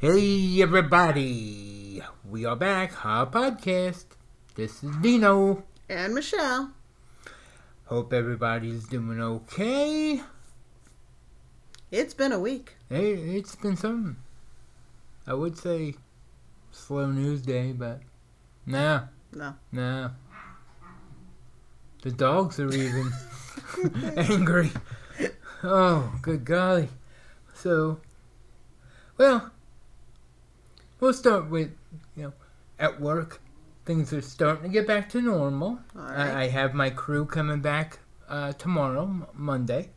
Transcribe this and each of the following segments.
Hey everybody, we are back, our podcast. This is Dino. And Michelle. Hope everybody's doing okay. It's been a week. Hey, it's been some, I would say, slow news day, but nah, No. nah. The dogs are even angry. Oh, good golly. So, well, we'll start with, you know, at work. Things are starting to get back to normal. All I. I have my crew coming back uh, tomorrow, M- Monday.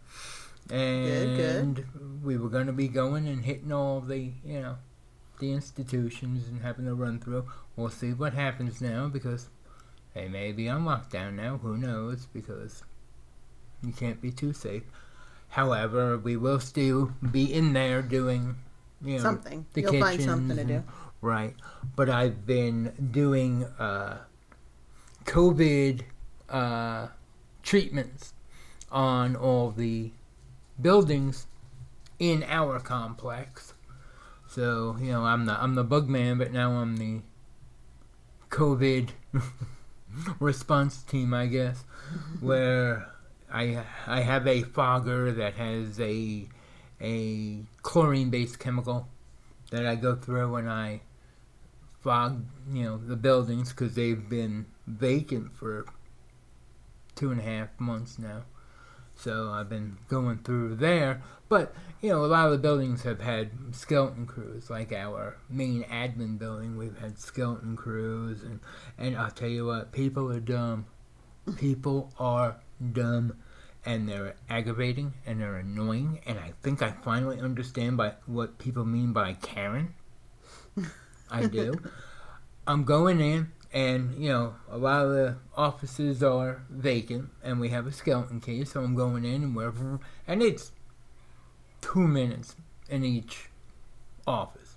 And good. we were going to be going and hitting all the, you know, the institutions and having a run through. We'll see what happens now because they may be on lockdown now. Who knows? Because you can't be too safe. However, we will still be in there doing, you know, something. the You'll find something to do. Right. But I've been doing uh, COVID uh, treatments on all the buildings in our complex. So, you know, I'm the I'm the bug man, but now I'm the COVID response team, I guess, where I I have a fogger that has a a chlorine based chemical that I go through when I fog, you know, the buildings because they've been vacant for two and a half months now. So I've been going through there, but you know, a lot of the buildings have had skeleton crews. Like our main admin building, we've had skeleton crews, and and I'll tell you what, people are dumb. People are dumb and they're aggravating and they're annoying and I think I finally understand by what people mean by Karen. I do. I'm going in and you know, a lot of the offices are vacant and we have a skeleton case, so I'm going in and wherever and it's two minutes in each office.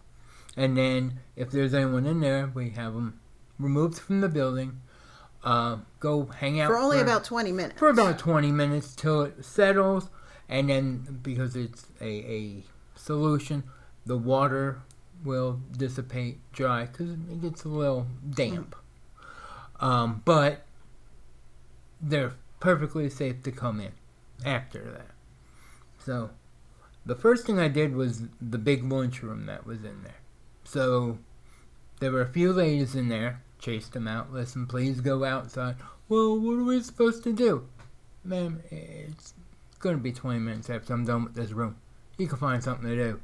And then if there's anyone in there, we have them removed from the building. Uh, go hang out For only for- about 20 minutes. for about 20 minutes till it settles and then because it's a, a solution the water will dissipate dry because it gets a little damp um, but they're perfectly safe to come in after that so the first thing i did was the big lunchroom that was in there so there were a few ladies in there chased them out listen please go outside well, what are we supposed to do? Ma'am, it's going to be 20 minutes after I'm done with this room. You can find something to do.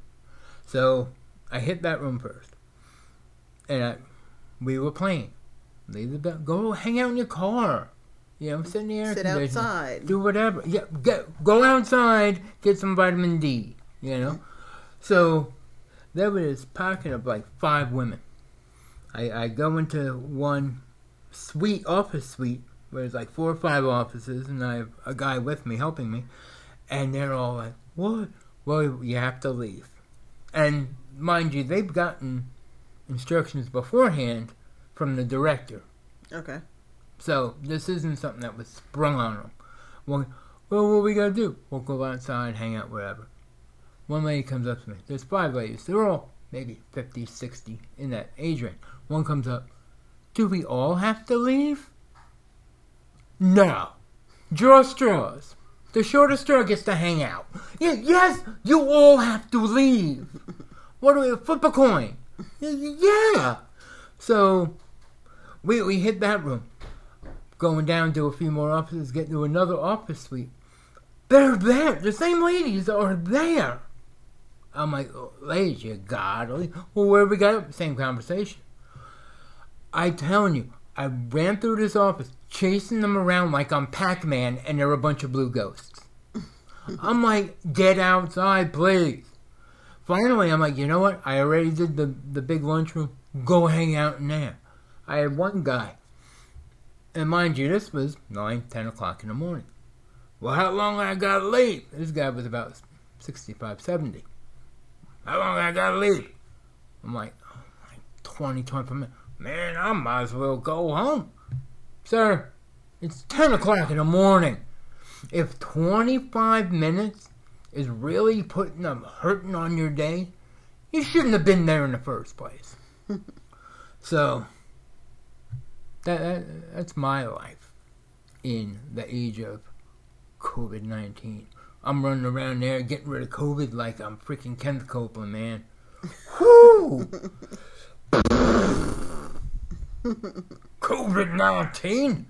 So, I hit that room first. And I, we were playing. Leave the bed. Go hang out in your car. You know, sit in the air Sit outside. Do whatever. Yeah, go, go outside, get some vitamin D. You know? So, there was this pocket of like five women. I, I go into one suite, office suite, where there's like four or five offices, and I have a guy with me helping me, and they're all like, "What? Well, you have to leave." And mind you, they've gotten instructions beforehand from the director, Okay. so this isn't something that was sprung on them. Well, well, what we gotta do? We'll go outside, hang out, wherever. One lady comes up to me. There's five ladies. They're all maybe 50, 60 in that age range. One comes up. Do we all have to leave? No. Draw straws. The shortest straw gets to hang out. Yes, you all have to leave. What do we flip a coin? Yeah. So we we hit that room. Going down to a few more offices, get to another office suite. They're there. The same ladies are there. I'm like, oh, ladies, you godly. Well, where we got same conversation. I telling you, I ran through this office, chasing them around like I'm Pac-Man, and they're a bunch of blue ghosts. I'm like, get outside, please. Finally, I'm like, you know what? I already did the the big lunchroom. Go hang out in there. I had one guy. And mind you, this was 9, 10 o'clock in the morning. Well, how long I got leave? This guy was about 65, 70. How long I got leave? I'm like, oh, like 20, 25 minutes. Man, I might as well go home. Sir, it's 10 o'clock in the morning. If 25 minutes is really putting a hurting on your day, you shouldn't have been there in the first place. so, that, that that's my life in the age of COVID 19. I'm running around there getting rid of COVID like I'm freaking Kenneth Copeland, man. Whoo! COVID 19?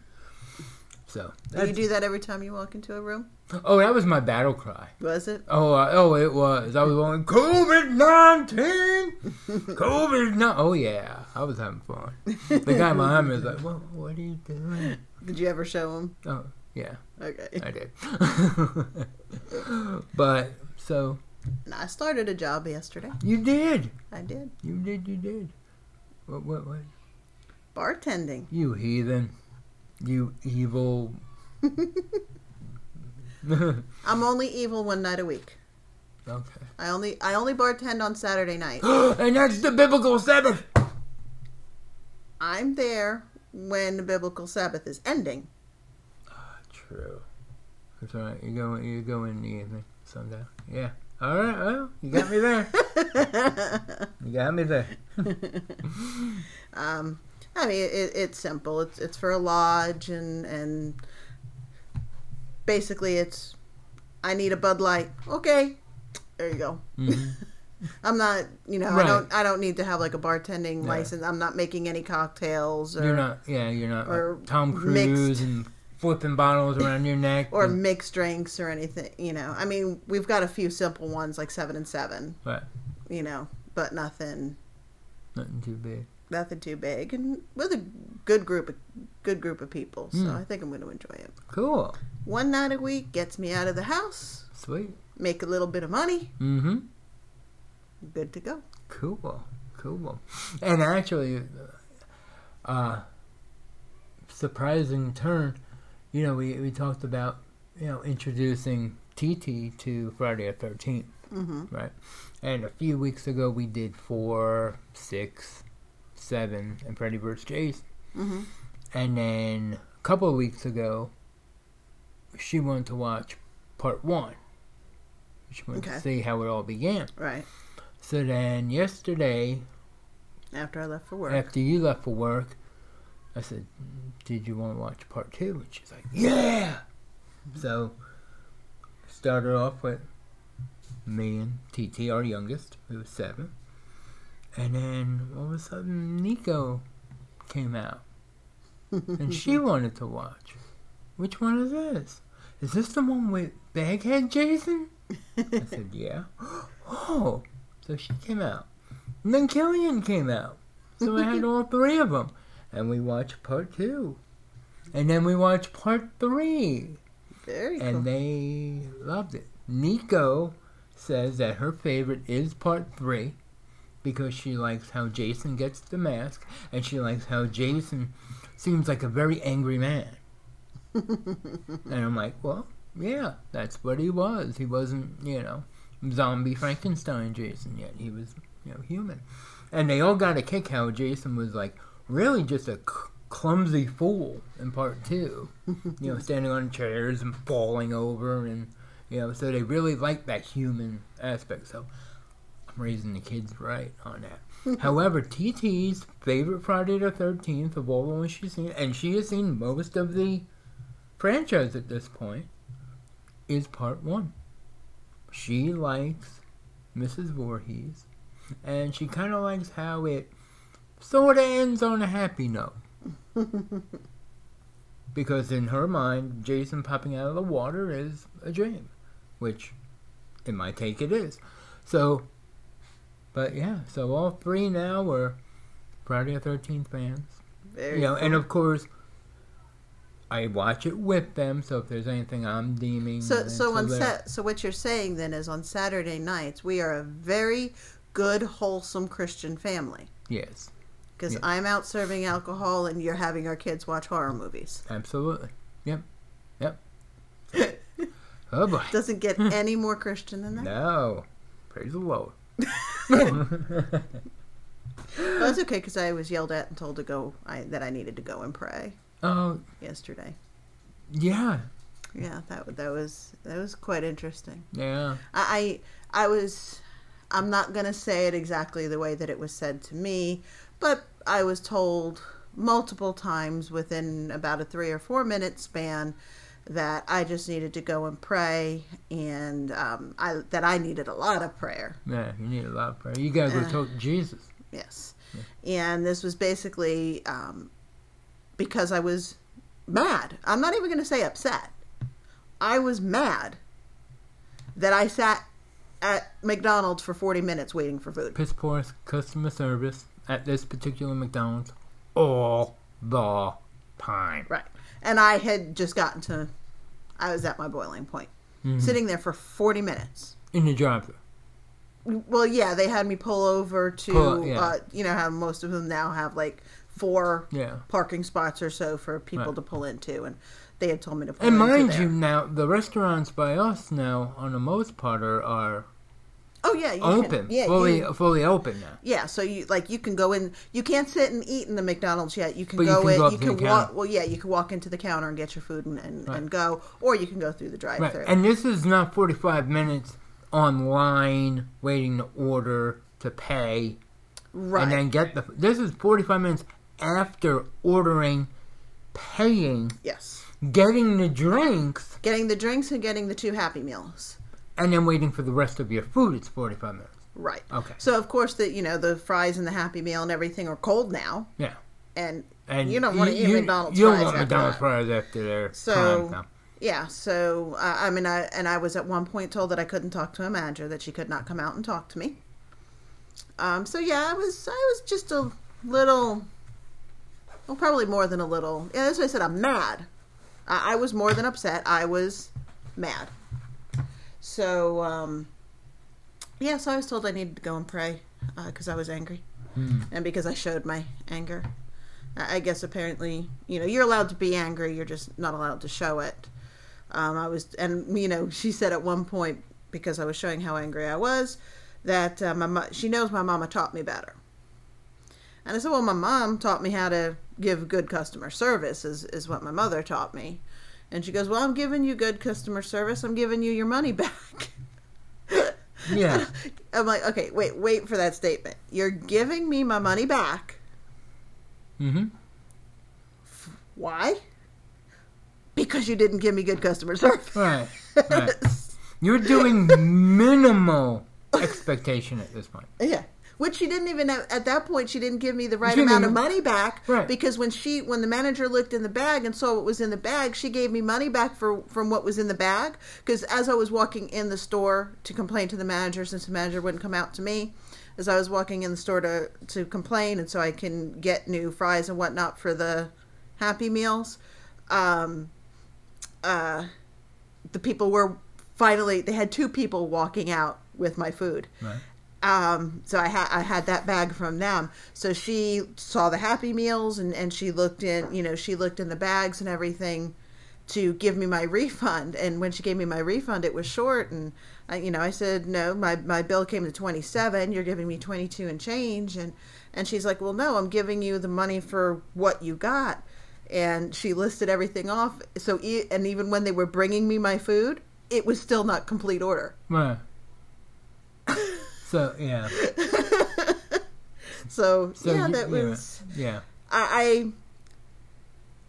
So, Do you do that every time you walk into a room? oh, that was my battle cry. Was it? Oh, uh, oh, it was. I was going, COVID 19! COVID 19! Oh, yeah. I was having fun. The guy behind me was like, what, what are you doing? Did you ever show him? Oh, yeah, Okay. I did. but, so, And I started a job yesterday. you did. I did. You did, you did. What, what, what? Bartending. You heathen. You evil. I'm only evil one night a week. Okay. I only I only bartend on Saturday night. and that's the biblical Sabbath. I'm there when the biblical Sabbath is ending. True. That's all right. You go. You go in the evening, sundown. Yeah. All right. Well, you got me there. You got me there. um, I mean, it, it's simple. It's it's for a lodge, and and basically, it's I need a Bud Light. Okay, there you go. Mhm. I'm not, you know, I don't I don't need to have like a bartending Yeah. license. I'm not making any cocktails or You're not. Yeah. You're not or like Tom Cruise mixed- and flipping bottles around your neck. or and- mixed drinks or anything. You know, I mean, we've got a few simple ones like seven and seven. Right. You know, but nothing nothing too big. Nothing too big, and with a good group of good group of people. So Hmm. I think I'm going to enjoy it. Cool. One night a week gets me out of the house, Sweet. make a little bit of money, Mm-hmm. good to go. Cool. Cool. And actually, uh, surprising turn. You know, we we talked about you know introducing TT to Friday the Thirteenth. hmm right? And a few weeks ago, we did four, six, seven, and Freddy vs. Jason. hmm And then a couple of weeks ago, she wanted to watch part one. She wanted Okay. to see how it all began. Right So then yesterday, after I left for work. after you left for work, I said, "Did you want to watch part two? And she's like, "Yeah." So started off with me and TT, our youngest, who was seven, and then all of a sudden Nico came out, and she wanted to watch. Which one is this? Is this the one with Baghead Jason? I said, "Yeah." Oh, so she came out, and then Killian came out. So I had all three of them. And we watched part two. And then we watched part three. Very cool. And cool. they loved it. Nico says that her favorite is part three because she likes how Jason gets the mask and she likes how Jason seems like a very angry man. and I'm like, well, yeah, that's what he was. He wasn't, you know, zombie Frankenstein Jason yet. He was, you know, human. And they all got a kick how Jason was like really just a c- clumsy fool in part two. you know, standing on chairs and falling over, and you know, so they really liked that human aspect. So I'm raising the kids right on that. However, TT's favorite Friday the Thirteenth of all the ones she's seen, and she has seen most of the franchise at this point, is part one. She likes Mrs. Voorhees, and she kind of likes how it sort of ends on a happy note. because in her mind, Jason popping out of the water is a dream, which in my take it is. So, but yeah, so all three now are Friday the 13th fans. Very You know, and of course, I watch it with them, so if there's anything I'm deeming. So, so on set, so what you're saying then is on Saturday nights we are a very good, wholesome Christian family. Yes. because yeah. I'm out serving alcohol and you're having our kids watch horror movies. Absolutely. Yep. Yep. oh boy. Doesn't get any more Christian than that. No. Praise the Lord. Well, that's okay because I was yelled at and told to go. I, that I needed to go and pray. Oh. Yesterday. Yeah. Yeah, that that was that was quite interesting. Yeah. I I was I'm not going to say it exactly the way that it was said to me, but I was told multiple times within about a 3 or 4 minute span that I just needed to go and pray, and um, I that I needed a lot of prayer. Yeah, you need a lot of prayer. You gotta go uh, talk to Jesus. Yes, yeah. and this was basically um, because I was mad. I'm not even going to say upset. I was mad that I sat at McDonald's for 40 minutes waiting for food. Piss poor customer service at this particular McDonald's all the time. Right. And I had just gotten to, I was at my boiling point, mm-hmm. sitting there for 40 minutes. In the drive thru. Well, yeah, they had me pull over to, pull, yeah. uh, you know, how most of them now have like four yeah. parking spots or so for people right. to pull into. And they had told me to pull And mind you, now, the restaurants by us now, on the most part, are, are Oh yeah, open. Can, yeah, fully you, fully open now. Yeah, so you like you can go in. You can't sit and eat in the McDonald's yet. You can but go you can in. Go you can walk. Well, yeah, you can walk into the counter and get your food and and, right. and go, or you can go through the drive-through. Right. And this is not forty five minutes online waiting to order to pay, right? And then get the. This is forty five minutes after ordering, paying. Yes. Getting the drinks. Getting the drinks and getting the two Happy Meals and then waiting for the rest of your food. It's forty five minutes. Right. Okay. So of course the you know the fries and the Happy Meal and everything are cold now. Yeah. And and you don't want to eat McDonald's. You don't want McDonald's fries after their so. Yeah, so uh, I mean, I and I was at one point told that I couldn't talk to a manager, that she could not come out and talk to me. Um, so yeah, I was I was just a little, well, probably more than a little. Yeah, that's why I said I'm mad. I, I was more than upset. I was mad. So, um, yeah, so I was told I needed to go and pray because uh, I was angry. Mm. And because I showed my anger. I guess apparently, you know, you're allowed to be angry, you're just not allowed to show it. Um, I was, and, you know, she said at one point, because I was showing how angry I was, that uh, my she knows my mama taught me better. And I said, well, my mom taught me how to give good customer service, is, is what my mother taught me. And she goes, Well, I'm giving you good customer service. I'm giving you your money back. yeah. I'm like, Okay, wait, wait for that statement. You're giving me my money back. Mm hmm. Why? Because you didn't give me good customer service. Right. right. You're doing minimal expectation at this point. Yeah which she didn't even have, at that point she didn't give me the right amount of money back. Right. because when she when the manager looked in the bag and saw what was in the bag she gave me money back for from what was in the bag. Because as i was walking in the store to complain to the manager since the manager wouldn't come out to me as i was walking in the store to to complain and so i can get new fries and whatnot for the happy meals um uh the people were finally they had two people walking out with my food. Right um, so I had I had that bag from them. So she saw the Happy Meals and and she looked in, you know, she looked in the bags and everything to give me my refund. And when she gave me my refund, it was short. And I, you know, I said no, my my bill came to twenty seven. You're giving me twenty two and change. And and she's like, well, no, I'm giving you the money for what you got. And she listed everything off. So and even when they were bringing me my food, it was still not complete order. Right. So yeah. so, so, yeah, that was yeah. I,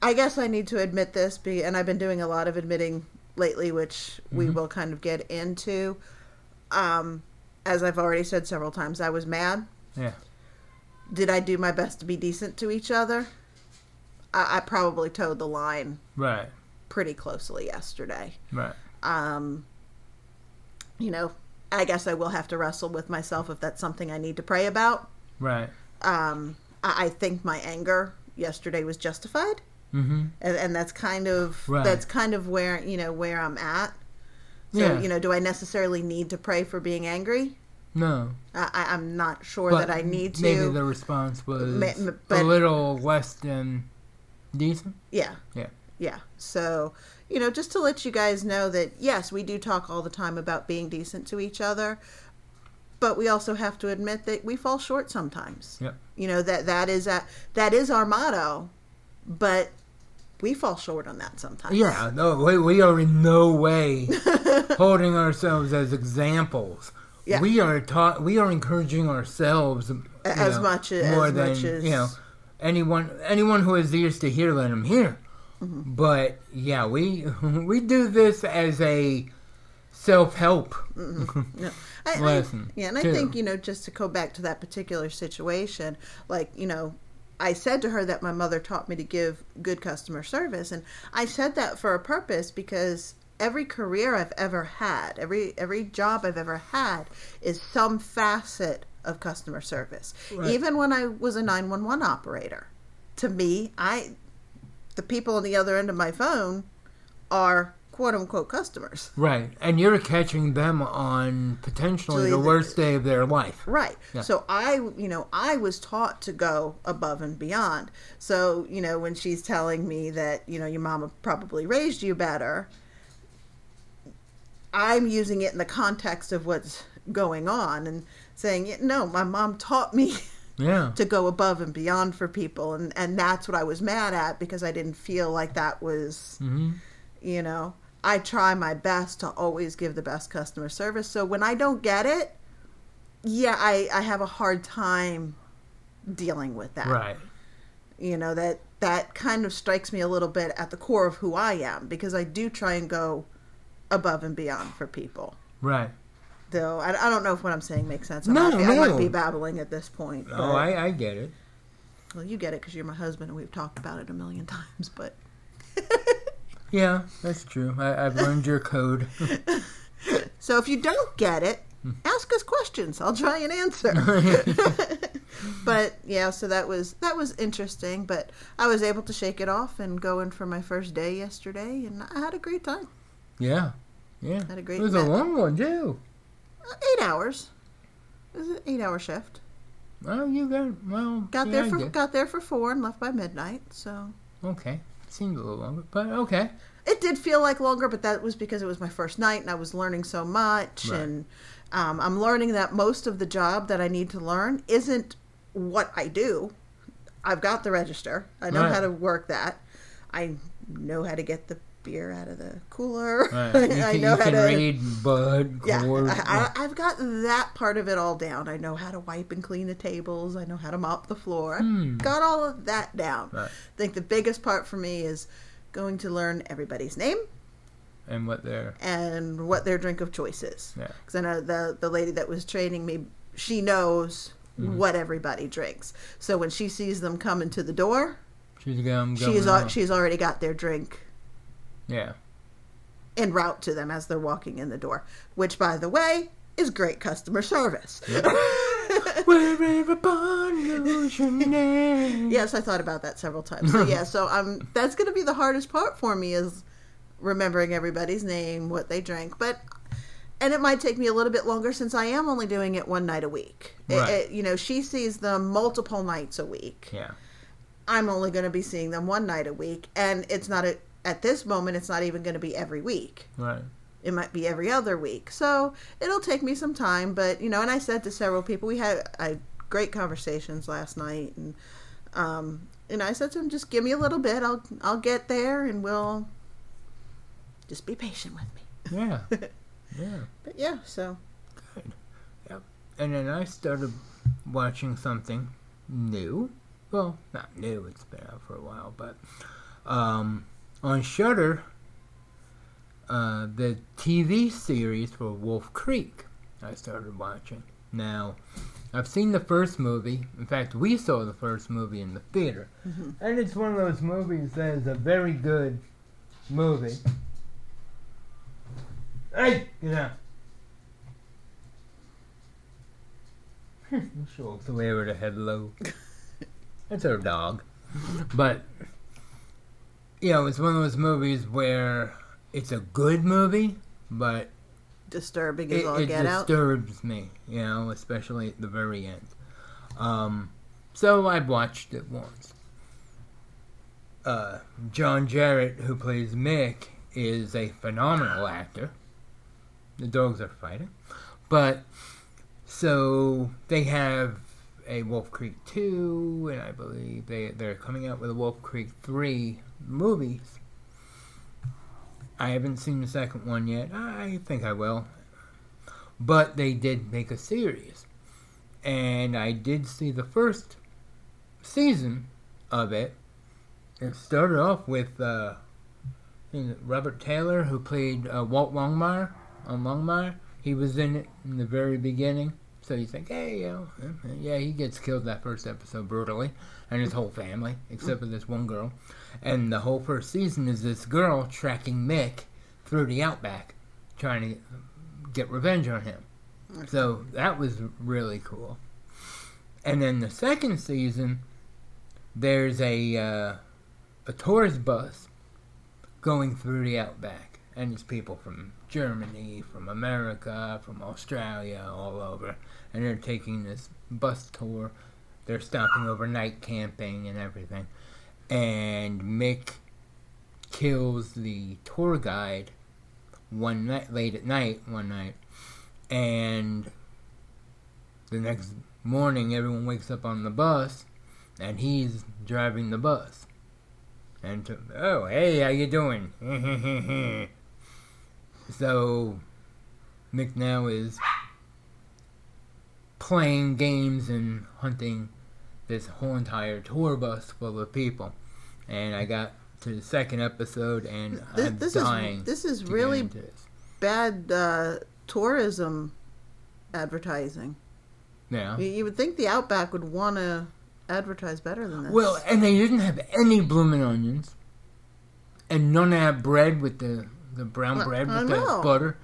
I guess I need to admit this, be, and I've been doing a lot of admitting lately, which mm-hmm. we will kind of get into. Um, as I've already said several times, I was mad. Yeah. Did I do my best to be decent to each other? I, I probably towed the line. Right. Pretty closely yesterday. Right. Um. You know, I guess I will have to wrestle with myself if that's something I need to pray about. Right. Um, I, I think my anger yesterday was justified, mm-hmm. and, and that's kind of right. that's kind of where you know where I'm at. So yeah. you know, do I necessarily need to pray for being angry? No. I, I'm not sure But that I need to. Maybe the response was Ma- m- a little less than decent. Yeah. Yeah. Yeah. So, you know, just to let you guys know that yes, we do talk all the time about being decent to each other, but we also have to admit that we fall short sometimes. Yep. You know that that is a, that is our motto, but we fall short on that sometimes. Yeah, no, we, we are in no way holding ourselves as examples. Yeah. We are taught. We are encouraging ourselves As know, much as- more as than much as- you know anyone. Anyone who has ears to hear, let them hear. Mm-hmm. But yeah, we we do this as a self help No. I, I- lesson. yeah, and I too. think you know, just to go back to that particular situation, like you know, I said to her that my mother taught me to give good customer service, and I said that for a purpose because every career I've ever had, every every job I've ever had, is some facet of customer service. Right. Even when I was a nine one one operator, to me, I the people on the other end of my phone are quote unquote customers. Right, and you're catching them on potentially the worst day of their life. Right. Yeah. So I, you know, I was taught to go above and beyond. So, you know, when she's telling me that, you know, your mama probably raised you better, I'm using it in the context of what's going on and saying, no, my mom taught me Yeah, to go above and beyond for people. And, and that's what I was mad at because I didn't feel like that was hmm you know i try my best to always give the best customer service so when i don't get it yeah i i have a hard time dealing with that right. you know that that kind of strikes me a little bit at the core of who i am because i do try and go above and beyond for people Right. Though i, I don't know if what i'm saying makes sense I No, might be, I might be babbling at this point Oh, but- I, I get it. well you get it because you're my husband and we've talked about it a million times but Yeah, that's true. I, I've learned your code. So if you don't get it, ask us questions. I'll try and answer. but yeah, so that was that was interesting. But I was able to shake it off and go in for my first day yesterday, and I had a great time. yeah, yeah. Had a great It was a long one too. Eight hours. It was an eight-hour shift. Well, you got well. Got yeah, there for got there for four and left by midnight. So Okay, It seemed a little longer, but okay. it did feel like longer, but that was because it was my first night and I was learning so much. Right. And um, I'm learning that most of the job that I need to learn isn't what I do. I've got the register, I know Right. how to work that. I know how to get the beer out of the cooler. Right. You I know how can to. read Bud. Yeah, Cord, I, I've got that part of it all down. I know how to wipe and clean the tables. I know how to mop the floor. Hmm. got all of that down. Right. I think the biggest part for me is going to learn everybody's name and what they're and what their drink of choice is. Yeah. Because I know the the lady that was training me, she knows Mm-hmm. what everybody drinks. So when she sees them coming to the door, she's going. she's al- she's already got their drink yeah. en route to them as they're walking in the door. Which, by the way, is great customer service. Where everybody knows your name. yes, I thought about that several times. So yeah, so um, that's going to be the hardest part for me is remembering everybody's name, what they drank, but. And it might take me a little bit longer since I am only doing it one night a week. It- Right. it- you know, she sees them multiple nights a week. Yeah. I'm only going to be seeing them one night a week, and it's not a, at this moment. It's not even going to be every week. Right. It might be every other week. So it'll take me some time, but you know. And I said to several people, we had I great conversations last night, and um, and I said to them, just give me a little bit. I'll I'll get there, and we'll just be patient with me. Yeah. yeah. But yeah, so Good. Yep. And then I started watching something new. Well, not new. It's been out for a while, but um, on Shudder, uh, the TV series for Wolf Creek. I started watching. Now, I've seen the first movie. In fact, we saw the first movie in the theater, and it's one of those movies that is a very good movie. Hey, get out. she walks away with her head low. That's her dog. But, you know, it's one of those movies where it's a good movie, but disturbing as it, all it get out. It disturbs me, you know, especially at the very end. Um, so I've watched it once. Uh, John Jarratt, who plays Mick, is a phenomenal actor. The dogs are fighting, but so they have a Wolf Creek two, and I believe they they're coming out with a Wolf Creek three movies. I haven't seen the second one yet. I think I will. But they did make a series. And I did see the first season of it. It started off with uh, Robert Taylor, who played uh, Walt Longmire on Longmire. He was in it in the very beginning. So you think, hey, you know, yeah, he gets killed that first episode brutally, and his whole family, except for this one girl. And the whole first season is this girl tracking Mick through the outback, trying to get revenge on him. So that was really cool. And then the second season, there's a uh, a tourist bus going through the outback, and it's people from Germany, from America, from Australia, all over, and they're taking this bus tour. They're stopping overnight camping and everything, and Mick kills the tour guide one night late at night one night. And the next morning everyone wakes up on the bus and he's driving the bus. And to, oh hey how you doing? So Mick now is playing games and hunting this whole entire tour bus full of people and I got to the second episode and This, I'm this dying is this is really this. bad uh, tourism advertising. yeah You, you would think the Outback would want to advertise better than this. Well, and they didn't have any blooming onions, and none of that bread with the the brown Well, bread with the butter.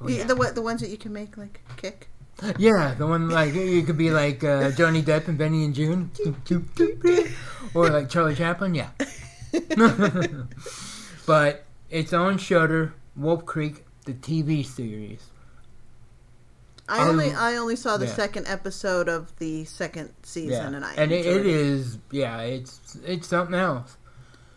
Oh, yeah. the the ones that you can make like kick. Yeah, the one like you could be like uh, Johnny Depp and Benny and Joon, or like Charlie Chaplin. Yeah, but it's on Shudder, Wolf Creek, the TV series. I Um, only I only saw the yeah. second episode of the second season, and I and it, it is yeah, it's it's something else.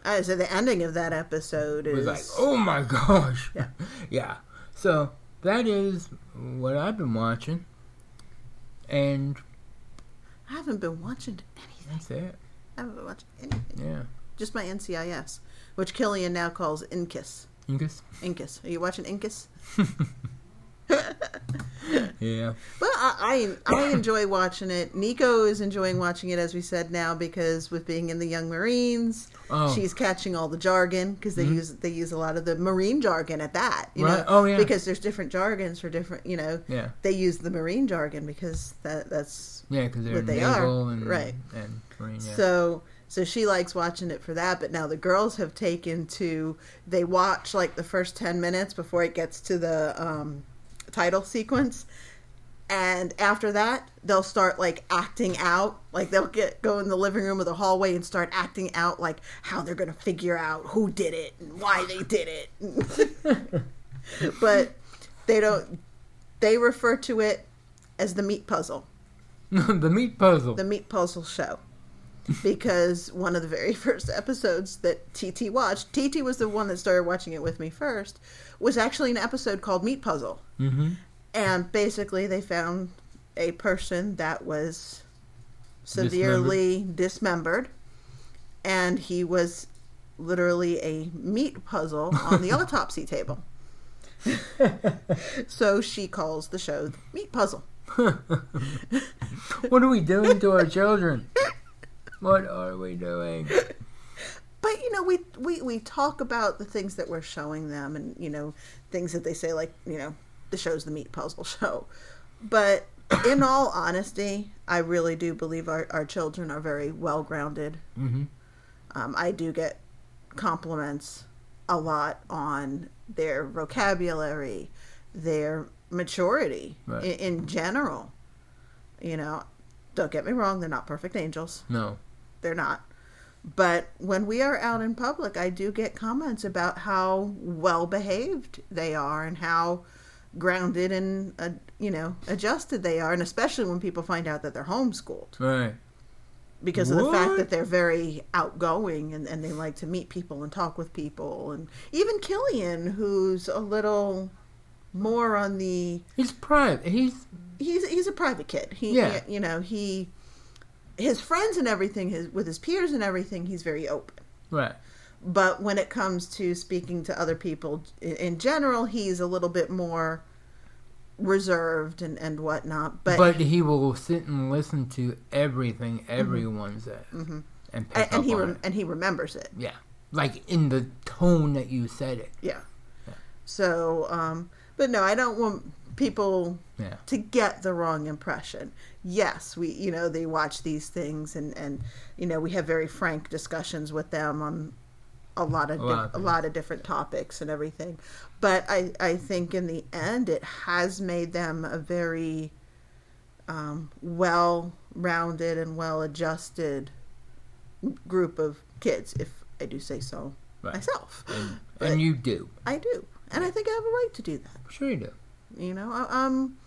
I said the ending of that episode is was like, oh my gosh. Yeah. yeah. So that is what I've been watching. And I haven't been watching anything. that's it. I haven't been watching anything. Yeah. Just my NCIS, which Killian now calls Incus. Incus? Incus. Are you watching Incus? Yeah. But I, I I enjoy watching it. Nico is enjoying watching it, as we said now, because with being in the Young Marines, Oh. she's catching all the jargon because they use they use a lot of the Marine jargon at that. You Right. know, Oh, yeah. Because there's different jargons for different. You know, Yeah. they use the Marine jargon because that that's Yeah, because they're What they are, and right. and marine. Yeah. So so she likes watching it for that, but now the girls have taken to they watch like the first 10 minutes before it gets to the um title sequence. And after that, they'll start like acting out. Like they'll get go in the living room or the hallway and start acting out like how they're gonna figure out who did it and why they did it. but they don't. They refer to it as the meat puzzle the meat puzzle. the meat puzzle show because one of the very first episodes that TT watched, TT was the one that started watching it with me first, was actually an episode called Meat Puzzle. mm-hmm. And basically, they found a person that was severely dismembered, and he was literally a meat puzzle on the autopsy table. so she calls the show the Meat Puzzle. what are we doing to our children? What are we doing? but you know we, we we talk about the things that we're showing them and you know things that they say like you know the show's the meat puzzle show but in all honesty i really do believe our, our children are very well grounded Mm-hmm. um, i do get compliments a lot on their vocabulary their maturity Right. in, in general you know don't get me wrong they're not perfect angels No. They're not. But when we are out in public, I do get comments about how well behaved they are and how grounded and uh, you know adjusted they are, and especially when people find out that they're homeschooled Right. because of the fact that they're very outgoing and, and they like to meet people and talk with people, and even Killian, who's a little more on the He's private. He's he's he's a private kid. He, Yeah. you know, he his friends and everything, his with his peers and everything, he's very open. right. But when it comes to speaking to other people in, in general, he's a little bit more reserved and and whatnot. But, But, he will sit and listen to everything everyone says Mhm. and and, and he rem- and he remembers it. Yeah, like in the tone that you said it. Yeah. Yeah. So, um, but no, I don't want people Yeah. to get the wrong impression. Yes, we, you know, they watch these things and, and, you know, we have very frank discussions with them on a lot of, A di- lot of a lot of different topics and everything. But I, I think in the end, it has made them a very, um, well-rounded and well-adjusted group of kids, if I do say so Right. myself. And, and you do. I do, and I think I have a right to do that. Sure you do. You know, I- um,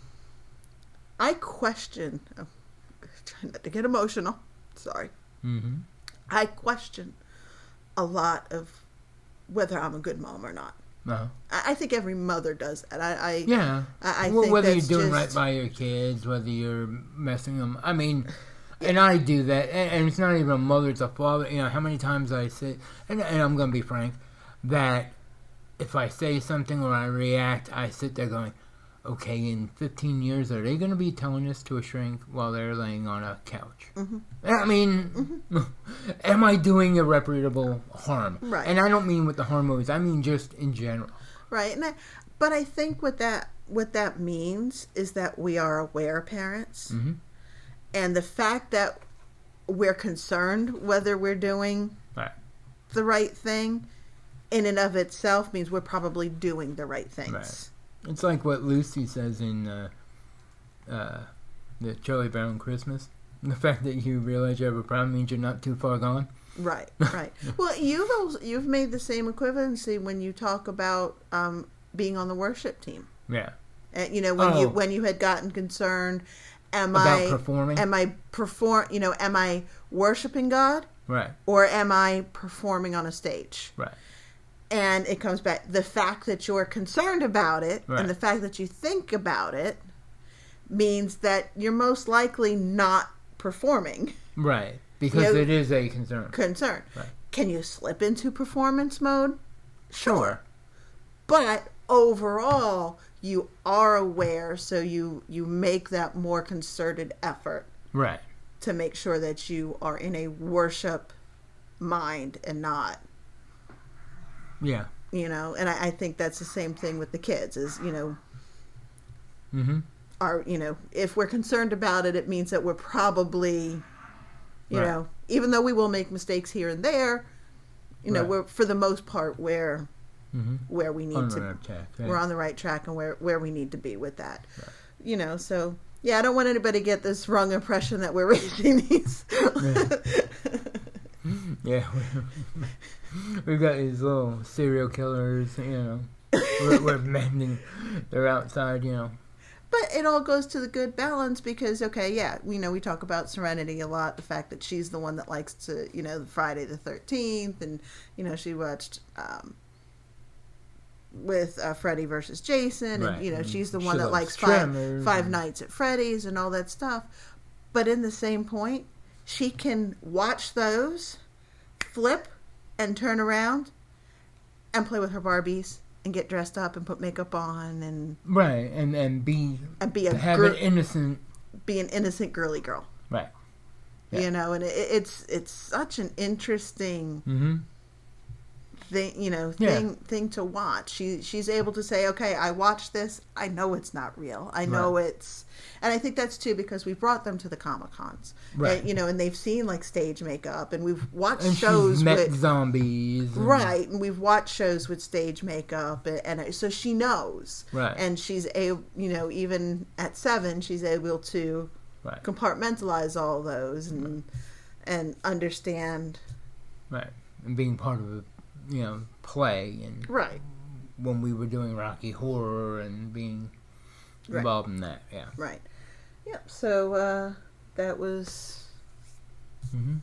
I question. I'm trying not to get emotional. Sorry, Mm-hmm. I question a lot of whether I'm a good mom or not. Uh-huh. I, think every mother does that. I, I Yeah. I, I Well, think whether you're doing right by your kids, whether you're messing them. I mean, and I do that, and, and it's not even a mother; it's a father. You know how many times I say, and, and I'm gonna be frank, that if I say something or I react, I sit there going, "Okay, in 15 years, are they gonna be telling this to a shrink while they're laying on a couch?" Mhm. I mean, am I doing irreparable harm? Right. And I don't mean with the harm movies; I mean just in general. right? And I, but I think what that what that means is that we are aware parents, hmm and the fact that we're concerned whether we're doing Right. the right thing in and of itself means we're probably doing the right things. Right. It's like what Lucy says in uh, uh, the Charlie Brown Christmas. The fact that you realize you have a problem means you're not too far gone. Right, right. well, you've also, you've made the same equivalency when you talk about um, being on the worship team. Yeah. And, you know, when you Oh. when you had gotten concerned, am About I performing. am I perform? You know, am I worshiping God right. or am I performing on a stage? Right. And it comes back the fact that you're concerned about it Right. and the fact that you think about it means that you're most likely not performing Right. Because You- it is a concern. concern. Right. Can you slip into performance mode? Sure. But overall, you are aware, so you you make that more concerted effort Right. to make sure that you are in a worship mind and not Yeah. you know and I, I think that's the same thing with the kids is you know Mm-hmm. are you know if we're concerned about it it means that we're probably you Right. know even though we will make mistakes here and there you know Right. we're for the most part where Mm-hmm. where we need On to the attack. we're on the right track and where where we need to be with that Right. you know so yeah i don't want anybody to get this wrong impression that we're raising these Yeah. Yeah, we've got these little serial killers, you know. We're, we're mending. They're outside, you know. But it all goes to the good balance because, okay, yeah, we know we talk about Serenity a lot. The fact that she's the one that likes to, you know, Friday the Thirteenth, and you know she watched um, with uh, Freddy versus Jason, Right, and you know she's the she one that likes five Five and- Nights at Freddy's and all that stuff. But in the same point, she can watch those, flip, and turn around, and play with her Barbies and get dressed up and put makeup on and Right. And and be and be a have gir- an innocent. be an innocent girly girl. Right. Yeah. You know, and it, it's it's such an interesting Mm-hmm. Thing, you know, Yeah. thing thing to watch. She she's able to say, "Okay, I watched this. I know it's not real. I know it's." And I think that's too because we brought them to the Comic Cons, Right. And, you know, and they've seen like stage makeup, and we've watched And shows with zombies. and- right, and we've watched shows with stage makeup, and, and so she knows, Right. and she's able, you know, even at seven, she's able to Right. compartmentalize all those and and understand Right. And being part of a, you know, play and right when we were doing Rocky Horror and being Right. involved in that. Yeah. Right. Yep. So uh, that was. hmm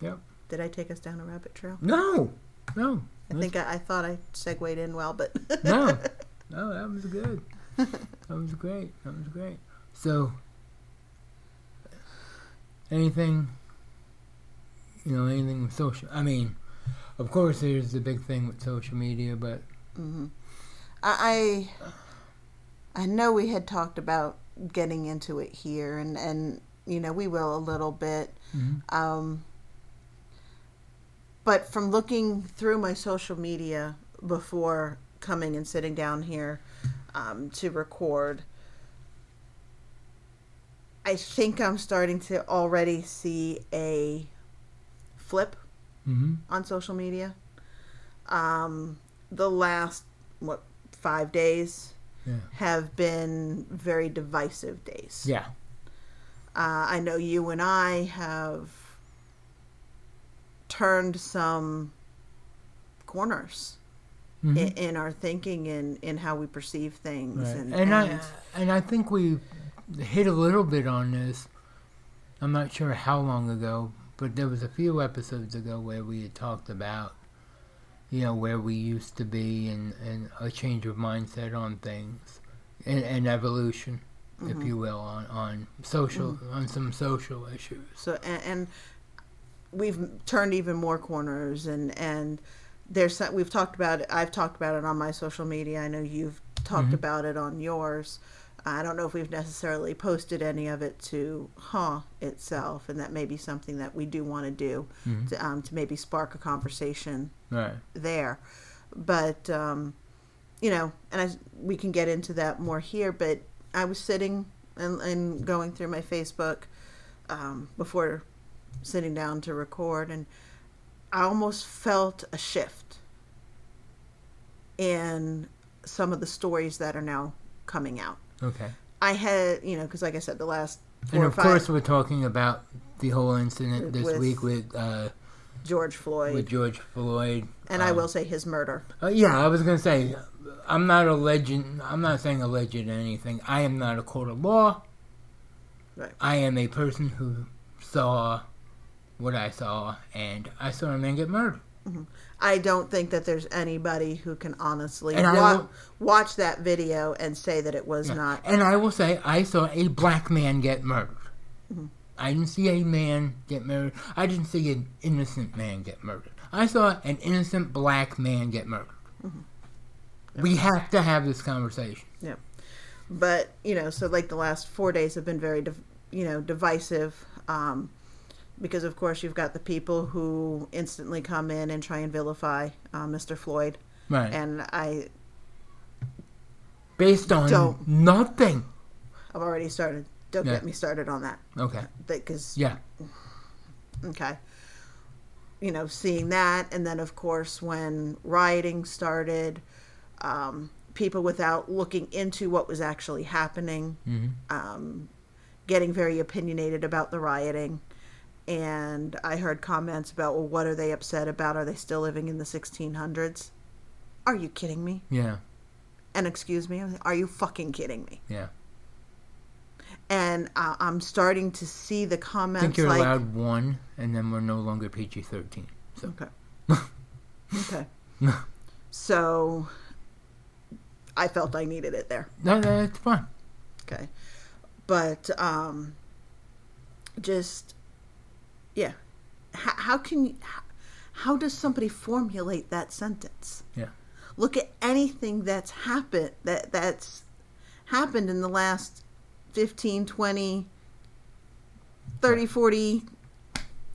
Yep. Did I take us down a rabbit trail? No, no, I think I, I thought I segued in well, but no, no. That was good. That was great. That was great. So, anything, you know, anything with social. I mean, of course, there's the big thing with social media, but hmm I I know we had talked about getting into it here, and and you know we will a little bit. Mhm. Um, but from looking through my social media before coming and sitting down here um, to record, I think I'm starting to already see a flip hmm on social media. Um, the last what five days yeah, have been very divisive days. yeah, Uh, I know you and I have turned some corners Mhm. in, in our thinking and in how we perceive things. Right. And, And, and, I and I think we hit a little bit on this. I'm not sure how long ago, but there was a few episodes ago where we had talked about, you know, where we used to be and, and a change of mindset on things, and, and evolution, if Mhm. you will, on on social Mm-hmm. on some social issues. so and, and we've turned even more corners and and there's we've talked about it i've talked about it on my social media i know you've talked Mhm. about it on yours i don't know if we've necessarily posted any of it to huh itself and that may be something that we do want to do Mhm. to, um, to maybe spark a conversation Right. there but um, you know and I, we can get into that more here but i was sitting and, and going through my facebook um, before sitting down to record and i almost felt a shift in some of the stories that are now coming out Okay. i had you know because like i said the last four And of course, we're talking about the whole incident this With- week with uh, george floyd with George Floyd. and i um, will say his murder Uh, yeah, I was gonna say, I'm not a legend. I'm not saying a legend or anything. I am not a court of law. Right. I am a person who saw what I saw, and I saw a man get murdered. I don't think that there's anybody who can honestly wa- will- watch that video and say that it was Yeah. not. And I will say, I saw a black man get murdered. Mm-hmm. I didn't see a man get murdered. I didn't see an innocent man get murdered. I saw an innocent black man get murdered. Mm-hmm. We have to have this conversation. Yeah. But you know, so like the last four days have been very, div- you know, divisive. Um, because of course you've got the people who instantly come in and try and vilify uh, Mr. Floyd, Right. and I Based on Don't. nothing. I've already started. Don't Yeah. get me started on that Okay. because Yeah. Okay. You know, seeing that, and then of course when rioting started, um, people without looking into what was actually happening, hmm um, getting very opinionated about the rioting. And I heard comments about, well, what are they upset about? Are they still living in the 1600s? Are you kidding me? Yeah. And excuse me, are you fucking kidding me? Yeah. And uh, I'm starting to see the I comments think you're like, allowed one, and then we're no longer PG 13. So, Okay. okay. So I felt I needed it there. no, no, it's fine. Okay. But um just yeah. How, how can you how, how does somebody formulate that sentence? Yeah. Look at anything that's happened that that's happened in the last 15, 20, 30, 40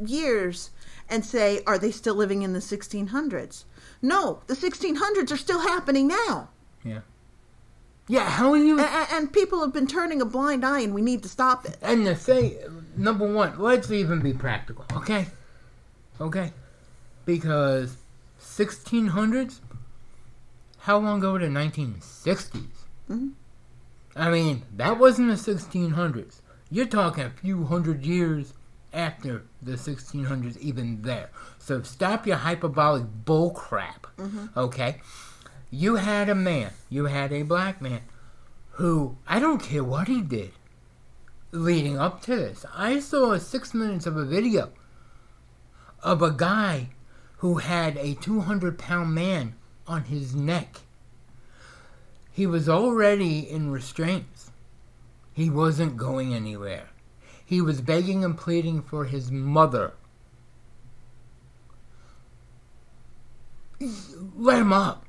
years and say, are they still living in the 1600s? No, the 1600s are still happening now. Yeah. Yeah, how are you? A- a- and people have been turning a blind eye and we need to stop it. And the thing, number one, let's even be practical, okay? Okay? Because 1600s, how long ago to 1960s? Mhm. I mean, that wasn't the 1600s. You're talking a few hundred years after the 1600s even there. So stop your hyperbolic bullcrap. Okay? You had a man, you had a black man who, I don't care what he did leading up to this. I saw six minutes of a video of a guy who had a 200 pound man on his neck. He was already in restraints. He wasn't going anywhere. He was begging and pleading for his mother. Let him up.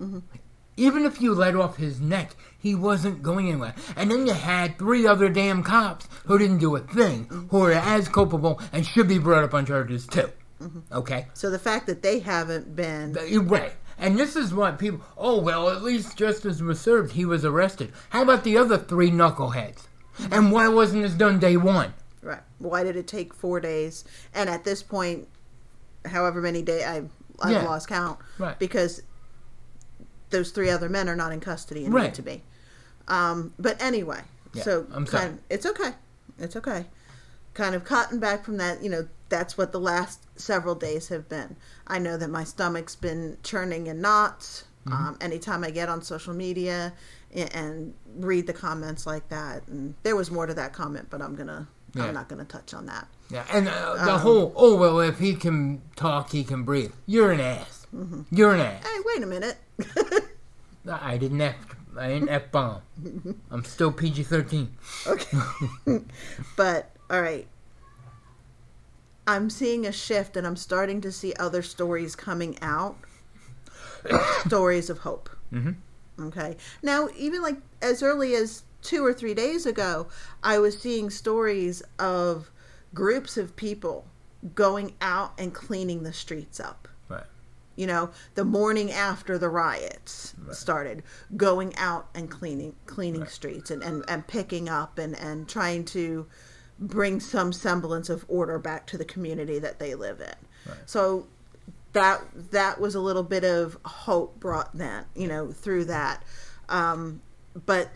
Mm-hmm. Even if you let off his neck, he wasn't going anywhere. And then you had three other damn cops who didn't do a thing, who are as culpable and should be brought up on charges too. Mm-hmm. Okay? So the fact that they haven't been Right. And this is what people, oh, well, at least justice was served. He was arrested. How about the other three knuckleheads? And why wasn't this done day one? right, why did it take four days? And at this point, however many days I've, I've Yeah. lost count Right. because those three other men are not in custody and Right. need to be. Um, but anyway, Yeah, so I'm sorry. kind it's okay, it's okay. Kind of cotton back from that, you know. That's what the last several days have been. I know that my stomach's been churning in knots. Mm-hmm. Um, anytime I get on social media and, and read the comments like that, and there was more to that comment, but I'm gonna, Yeah. I'm not gonna touch on that. Yeah, and uh, the Um, whole, oh, well, if he can talk, he can breathe. You're an ass. You're an ass. Hey, wait a minute. I didn't F, I didn't F bomb. I'm still PG 13. okay, but all right. I'm seeing a shift, and I'm starting to see other stories coming out. stories of hope. Mhm. Okay. Now, even like as early as two or three days ago, I was seeing stories of groups of people going out and cleaning the streets up. Right. You know, the morning after the riots started, going out and cleaning cleaning streets and, and, and picking up and, and trying to bring some semblance of order back to the community that they live in. So that that was a little bit of hope brought then, you know, through that. Um, but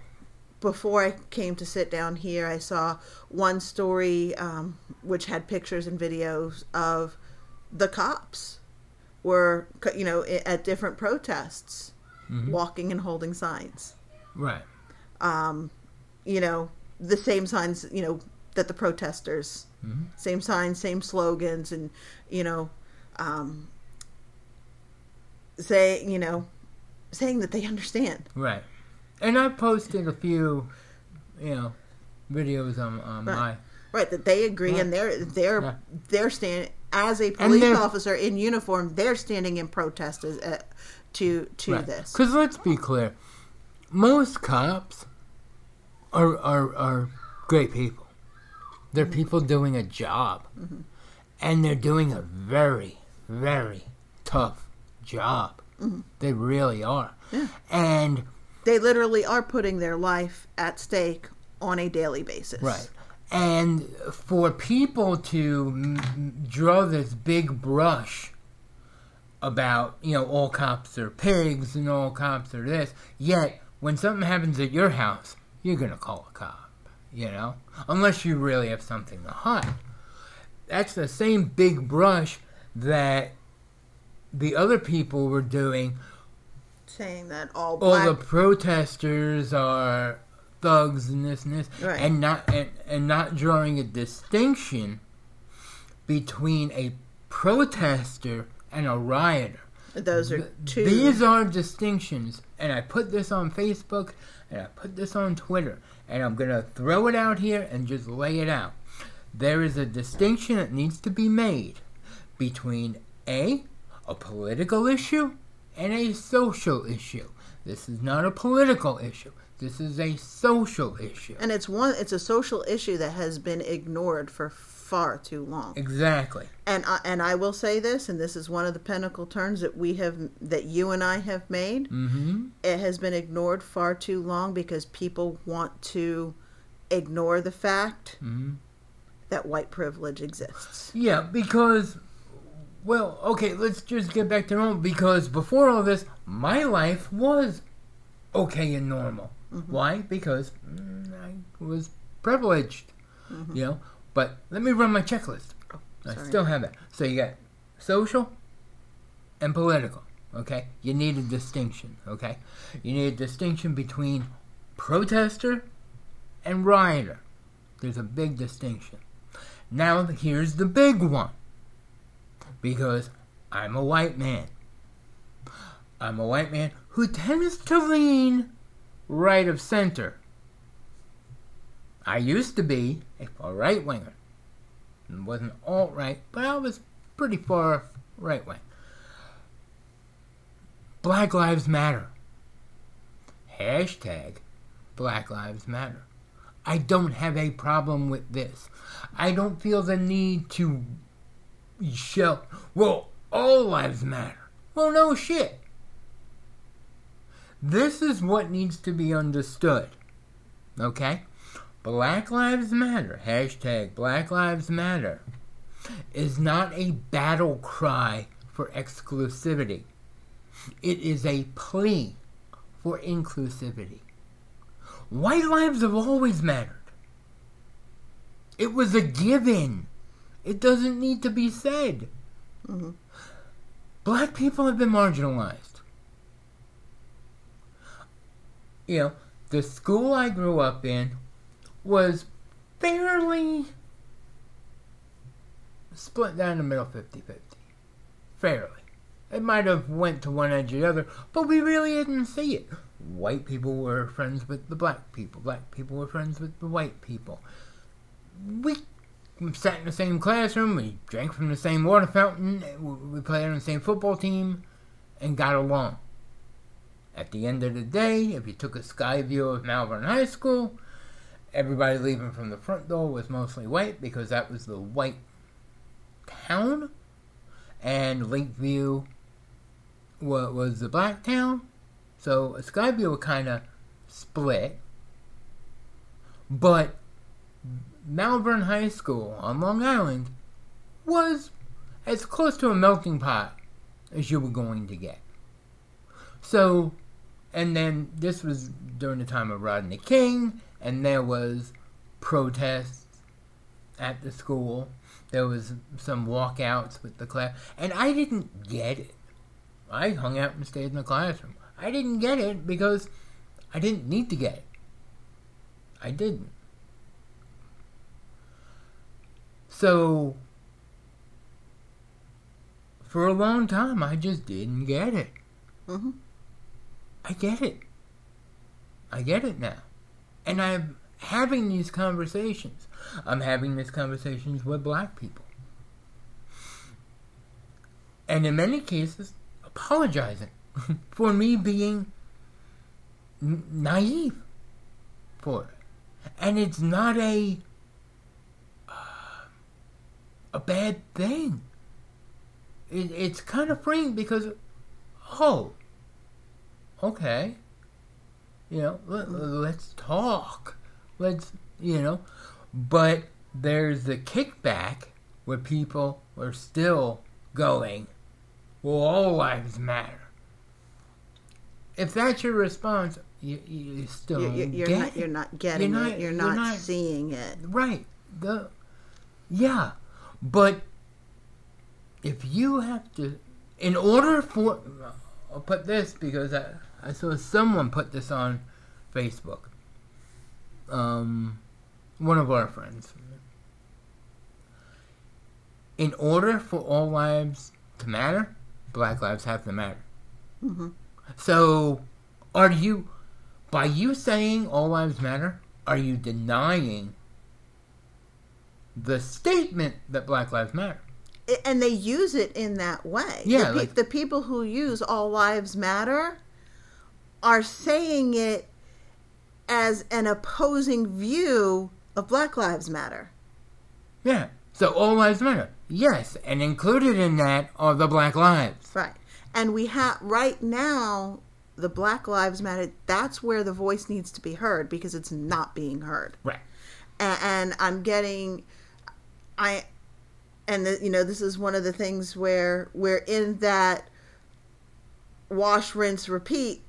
before I came to sit down here, I saw one story um, which had pictures and videos of the cops were, you know, at different protests, walking and holding signs. Right. Um, you know, the same signs, you know, that the protesters, same signs, same slogans, and you know, um, say, you know, saying that they understand. Right. And I posted a few, you know, videos on, on Right. my. Right, that they agree Yeah. and they're they're Yeah. they're stand as a police officer in uniform. They're standing in protest as, uh, to to this. Because let's be clear, most cops are are are great people. They're mm-hmm. people doing a job, mm-hmm. and they're doing a very very tough job. Mm-hmm. They really are, Yeah. and They literally are putting their life at stake on a daily basis. Right. And for people to m- draw this big brush about, you know, all cops are pigs and all cops are this, yet when something happens at your house, you're going to call a cop, you know? Unless you really have something to hide. That's the same big brush that the other people were doing Saying that all all the protesters are thugs and this and this, Right. and not and, and not drawing a distinction between a protester and a rioter. those are two These are distinctions, and I put this on Facebook and I put this on Twitter, and I'm gonna throw it out here and just lay it out. There is a distinction that needs to be made between a a political issue and a social issue. This is not a political issue. This is a social issue. and it's one it's a social issue that has been ignored for far too long. Exactly. And I, and I will say this and this is one of the pinnacle turns that we have that you and I have made. Mm-hmm. It has been ignored far too long because people want to ignore the fact Mm-hmm. that white privilege exists. Yeah, because, well, okay, let's just get back to normal. Because before all this, my life was okay and normal. Why? Because mm, I was privileged, you know. But let me run my checklist. I still have that. So you got social and political. Okay, you need a distinction. Okay, you need a distinction between protester and rioter. There's a big distinction. Now here's the big one. Because I'm a white man. I'm a white man who tends to lean right of center. I used to be a right winger. Wasn't alt right, but I was pretty far right wing. Black Lives Matter. Hashtag Black Lives Matter. I don't have a problem with this. I don't feel the need to show, well, all lives matter. Well, no shit. This is what needs to be understood. Okay? Black Lives Matter, hashtag Black Lives Matter, is not a battle cry for exclusivity. It is a plea for inclusivity. White lives have always mattered. It was a given. It doesn't need to be said. Mhm. Black people have been marginalized. You know, the school I grew up in was fairly split down the middle 50 50. Fairly. It might have went to one edge or the other, but we really didn't see it. White people were friends with the black people. Black people were friends with the white people. We sat in the same classroom. We drank from the same water fountain. We played on the same football team, and got along. At the end of the day, if you took a sky view of Malverne High School, everybody leaving from the front door was mostly white because that was the white town, and Lakeview wa- was the black town. So Skyview kind of split, but Malverne High School on Long Island was as close to a melting pot as you were going to get. So, and then this was during the time of Rodney King, and there was protests at the school. There was some walkouts with the class, and I didn't get it. I hung out and stayed in the classroom. I didn't get it because I didn't need to get it. I didn't. So, for a long time, I just didn't get it. Mhm. I get it. I get it now. And I'm having these conversations. I'm having these conversations with black people. And in many cases, apologizing for me being n- naive for it. And it's not a uh, a bad thing. It, it's kind of freeing because, oh, okay, you know, let, hmm. let's talk. Let's, you know, but there's the kickback where people are still going, well, all lives matter. If that's your response, you, you still You- you- don't You're get not. it. You're not getting You're it. not- You're you're not, not- seeing it. Right. The yeah, but if you have to, in order for, I'll put this because I I saw someone put this on Facebook. Um, one of our friends. In order for all lives to matter, black lives have to matter. hmm So, are you, by you saying all lives matter, are you denying the statement that Black Lives Matter? And they use it in that way. Yeah, the, pe- like- the people who use "All Lives Matter" are saying it as an opposing view of Black Lives Matter. Yeah. So all lives matter. Yes, and included in that are the black lives. Right. And we have right now the Black Lives Matter. That's where the voice needs to be heard because it's not being heard. Right. A- And, I'm getting, I, and the, you know this is one of the things where we're in that wash, rinse, repeat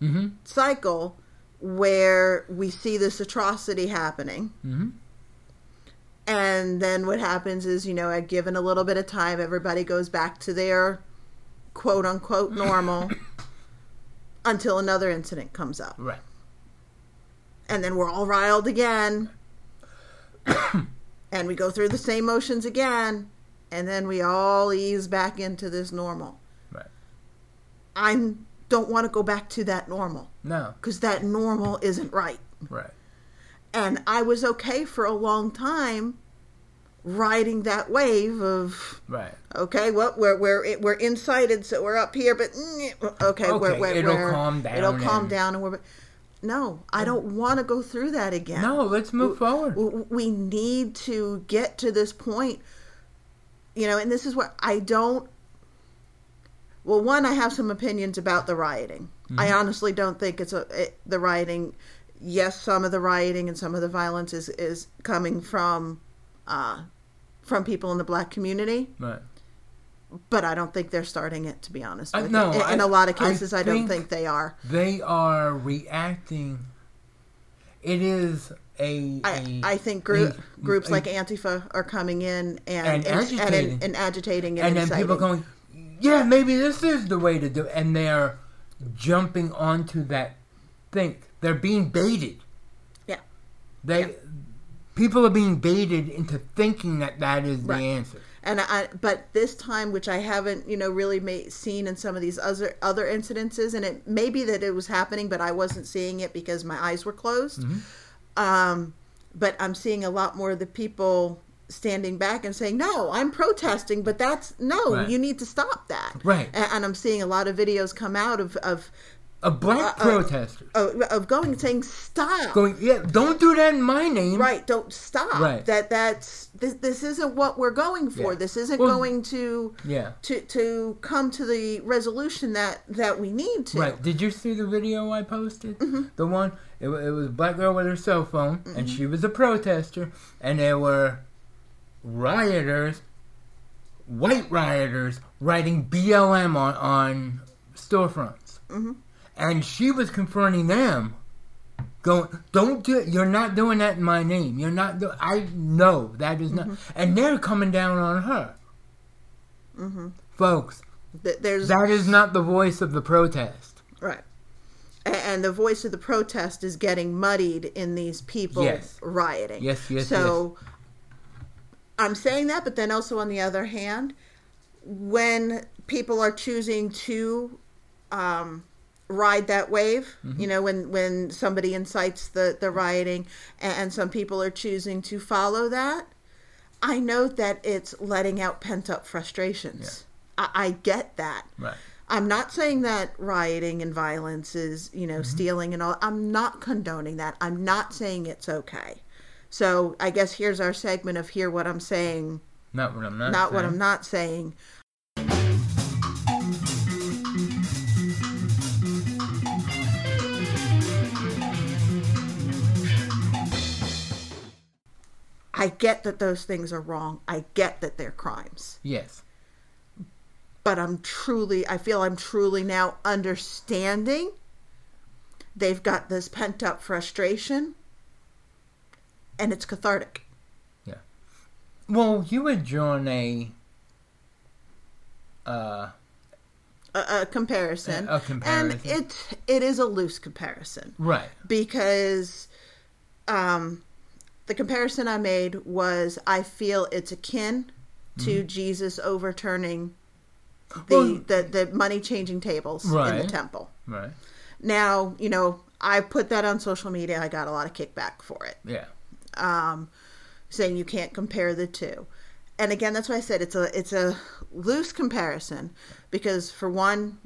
Mm-hmm. cycle where we see this atrocity happening Mm-hmm. And then what happens is, you know, at given a little bit of time, everybody goes back to their quote unquote normal until another incident comes up. Right. And then we're all riled again. and we go through the same motions again. And then we all ease back into this normal. Right. I don't want to go back to that normal No. because that normal isn't right. Right. And I was okay for a long time riding that wave of Right. okay, well we're we're we're incited, so we're up here, but mm, okay, we're, Okay, we're, it'll we're- calm down It'll calm and- down, and we're. No, I don't want to go through that again. No, let's move forward. We need to get to this point you know and this is what i don't well one i have some opinions about the rioting i Mm-hmm. honestly don't think it's a it, the rioting yes some of the rioting and some of the violence is is coming from uh from people in the black community Right. but i don't think they're starting it to be honest Uh, no, you. in, in I- a lot of cases I, don't think- think they are They are reacting. It is a. I, a- I think group, a- groups a- like Antifa are coming in and And and, and, agitating. and, agitating and, and then people going, yeah, maybe this is the way to do it. And they're jumping onto that think. They're being baited. Yeah. They. Yeah. People are being baited into thinking that that is Right. the answer. and I, but this time, which I haven't, you know, really seen in some of these other other incidences, and it may be that it was happening, but I wasn't seeing it because my eyes were closed. Mm-hmm. Um, but I'm seeing a lot more of the people standing back and saying, "No, I'm protesting," but that's no, Right. you need to stop that. Right. And, and I'm seeing a lot of videos come out of of A black Uh, uh, protester of, of going and saying, "Stop." going, yeah, don't do that in my name. Right, don't stop. Right. That that's this, this isn't what we're going for. Yeah. This isn't Well, going to Yeah. to to come to the resolution that that we need to. Right. Did you see the video I posted? The one it, it was a black girl with her cell phone, and she was a protester, and they were rioters, white rioters, writing BLM on on storefronts, Mhm. and she was confronting them. Going, don't do it. You're not doing that in my name. You're not. Do- I know that is not. And they're coming down on her, hmm folks. Th- There's That is not the voice of the protest. right, and the voice of the protest is getting muddied in these people Yes. rioting. Yes, yes, So I'm saying that, but then also on the other hand, when people are choosing to um, ride that wave, Mm-hmm. you know, when when somebody incites the the rioting, and, some people are choosing to follow that, I know that it's letting out pent up frustrations. I, I get that. Right. I'm not saying that rioting and violence is, you know, stealing and all. I'm not condoning that. I'm not saying it's okay. So I guess here's our segment of hear what I'm saying, Not what I'm not. not what. I'm not saying. I get that those things are wrong. I get that they're crimes. Yes. but I'm truly, I feel I'm truly now understanding. They've got this pent up frustration, and it's cathartic. Yeah. Well, you had drawn a uh, A, a comparison, A- a comparison. and it it is a loose comparison right. because um, the comparison I made was I feel it's akin to Jesus overturning the. Well- the, the money changing tables in the temple. Right. Now, you know, I put that on social media. I got a lot of kickback for it, Yeah. Um, saying you can't compare the two. And again, that's why I said it's a it's a loose comparison because for one,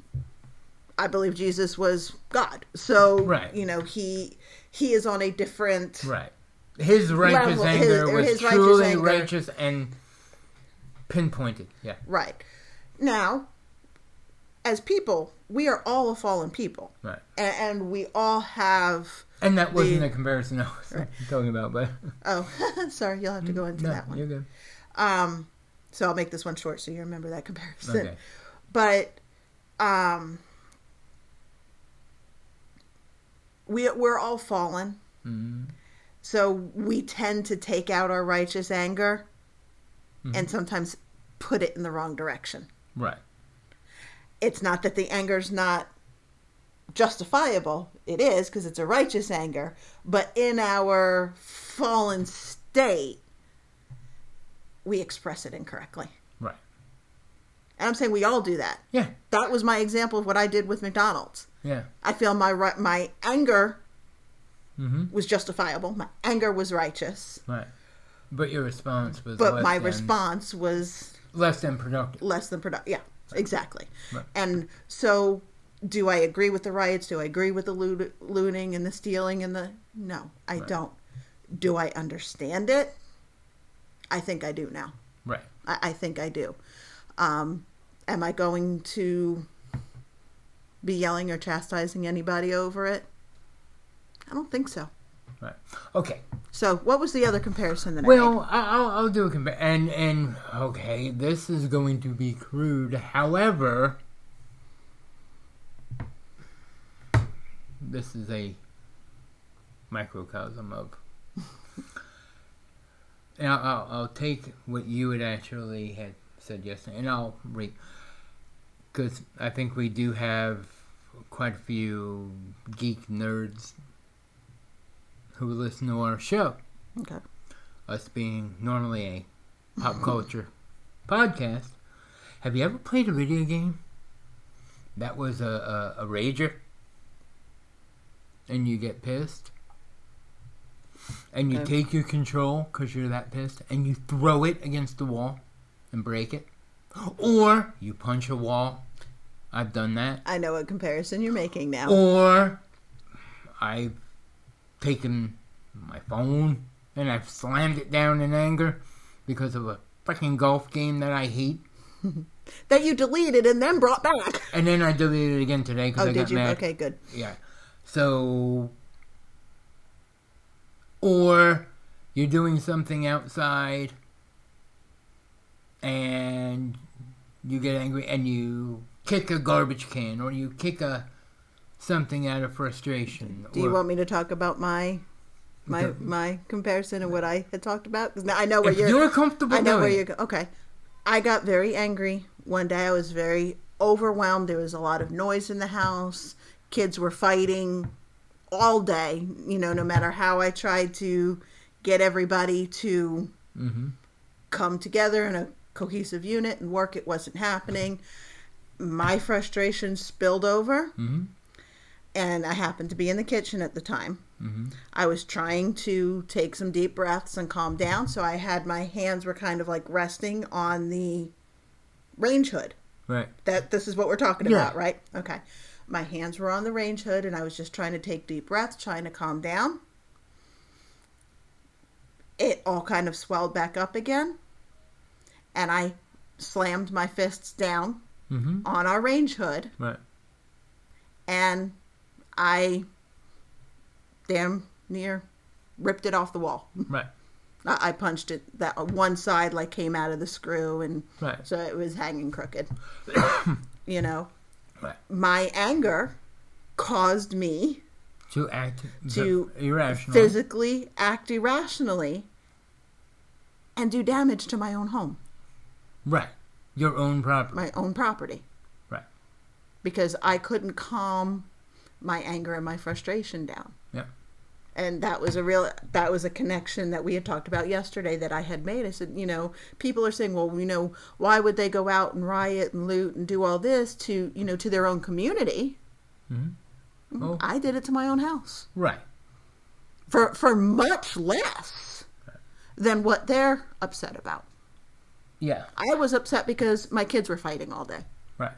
I believe Jesus was God, so Right. you know he he is on a different Right. His righteous Level- his- anger or was his righteous truly anger. righteous and pinpointed. Yeah. right. Now, as people, we are all a fallen people, Right. and, and we all have. And that wasn't The- the comparison I was talking about, but Oh, sorry, you'll have to go into no, that one. you're good. Um, so I'll make this one short so you remember that comparison. Okay. But um, we we're all fallen, Mhm. So we tend to take out our righteous anger Mm-hmm. and sometimes put it in the wrong direction. Right. It's not that the anger's not justifiable. It is because it's a righteous anger, but in our fallen state, we express it incorrectly. Right. And I'm saying we all do that. Yeah. That was my example of what I did with McDonald's. Yeah. I feel my my anger Mm-hmm. was justifiable. My anger was righteous, Right. But your response was but my than, response was less than productive. less than productive. Yeah, exactly. Right. And so, do I agree with the riots? Do I agree with the loot- looting and the stealing and the? No, I Right. don't. Do I understand it? I think I do now. Right. I, I think I do. Um, am I going to be yelling or chastising anybody over it? I don't think so. Right. Okay. So, what was the other comparison that I Well. I- I'll, I'll do a compare. And, and, okay, this is going to be crude. However, this is a microcosm of. And I'll, I'll, I'll take what you had actually had said yesterday, and I'll read. Because I think we do have quite a few geek nerds who listen to our show Okay. us being normally a pop culture podcast, have you ever played a video game that was a, a, a rager and you get pissed? And you Okay. take your control because you're that pissed and you throw it against the wall and break it? Or you punch a wall. I've done that. I know what comparison you're making now. Or I've taken my phone and I've slammed it down in anger because of a freaking golf game that I hate. that you deleted and then brought back. And then I deleted it again today because Oh, I did got you? mad. Okay, good. Yeah. So, or you're doing something outside and you get angry and you kick a garbage can or you kick a something out of frustration. Do you want me to talk about my my Okay. my comparison and what I had talked about? Because I know where you're. you're, comfortable I know where you're. Okay, I got very angry one day. I was very overwhelmed. There was a lot of noise in the house. Kids were fighting all day. You know, no matter how I tried to get everybody to Mm-hmm. come together in a cohesive unit and work, it wasn't happening. My frustration spilled over, Mm-hmm. And I happened to be in the kitchen at the time. Mm-hmm. I was trying to take some deep breaths and calm down, so I had my hands were kind of like resting on the range hood. Right. That this is what we're talking Yeah. about, right? Okay. My hands were on the range hood and I was just trying to take deep breaths, trying to calm down. It all kind of swelled back up again. And I slammed my fists down Mm-hmm. on our range hood Right. and I damn near ripped it off the wall. Right. I I punched it that uh, one side like came out of the screw and Right. so it was hanging crooked. you know, Right. my anger caused me To act To irrational. physically act irrationally and do damage to my own home, Right. Your own property. my own property. Right. Because I couldn't calm my anger and my frustration down. Yeah. and that was a real that was a connection that we had talked about yesterday that I had made. I said, you know, people are saying, well, you know, why would they go out and riot and loot and do all this to, you know, to their own community? Mm-hmm. Oh. I did it to my own house Right. for for much less than what they're upset about. Yeah. I was upset because my kids were fighting all day. Right.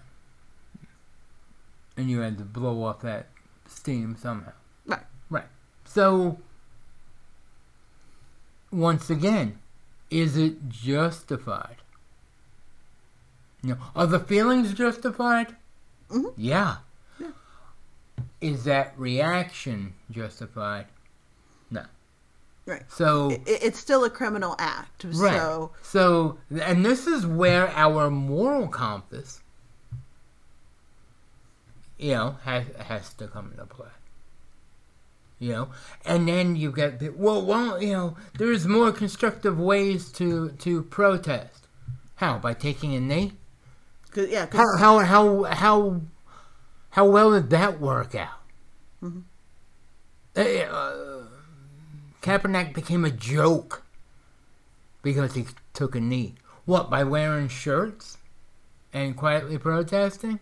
And you had to blow off that steam somehow. Right. Right. So, once again, is it justified? Know, are the feelings justified? Mhm. Yeah. Yeah. Is that reaction justified? No. Right. So, It, it's still a criminal act. right. So So, and this is where our moral compass, you know, has has to come into play. You know, and then you get the, well, well, you know, there's more constructive ways to to protest. How by taking a knee? 'Cause- yeah, 'cause- How how how how how well did that work out? Mm-hmm. Uh, uh, Kaepernick became a joke because he took a knee. What by wearing shirts and quietly protesting?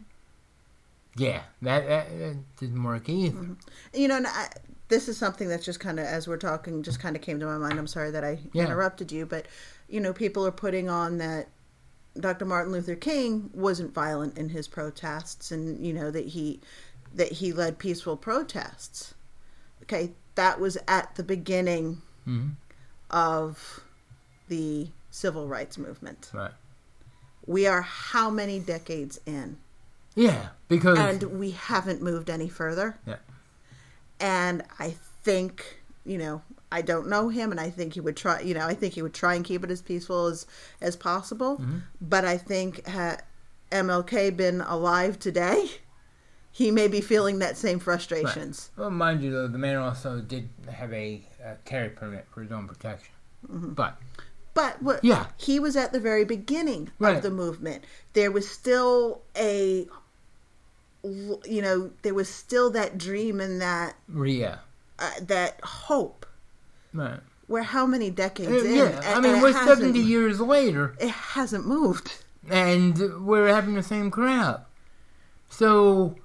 Yeah, that, that, that didn't work either. Mm-hmm. you know, and I, this is something that's just kind of as we're talking, just kind of came to my mind. I'm sorry that I Yeah. interrupted you, but you know, people are putting on that Dr. Martin Luther King wasn't violent in his protests, and you know that he that he led peaceful protests. Okay, that was at the beginning hmm of the civil rights movement. Right. We are how many decades in? Yeah, because and we haven't moved any further. Yeah. And I think, you know, I don't know him, and I think he would try. You know, I think he would try and keep it as peaceful as as possible. Mm-hmm. But I think had MLK been alive today, he may be feeling that same frustrations. well, mind you, though, the man also did have a uh, carry permit for his own protection. Mm-hmm. But But what, Yeah. he was at the very beginning Right. of the movement. There was still a, you know, there was still that dream and that yeah, uh, that hope. right. We're how many decades Uh, in? yeah, I mean, we're seventy years later, It hasn't moved. and we're having the same crap. So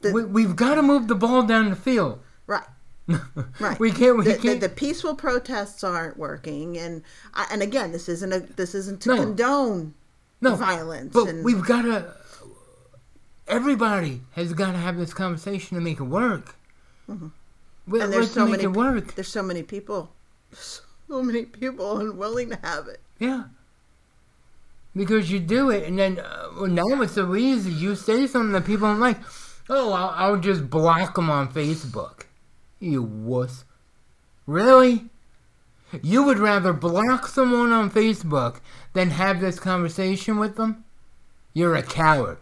The- we, we've got to move the ball down the field. Right. Right. we can't. We The, the, can't. the peaceful protests aren't working, and I- and again, this isn't a this isn't to No. condone no violence. But and, we've got to. Everybody has got to have this conversation to make it work. Mm-hmm. and there's so many work. There's so many people, so many people unwilling to have it. Yeah. Because you do it, and then uh, well, now it's so easy. You say something that people don't like. Oh, I'll, I'll just block them on Facebook. You wuss. Really? You would rather block someone on Facebook than have this conversation with them? You're a coward.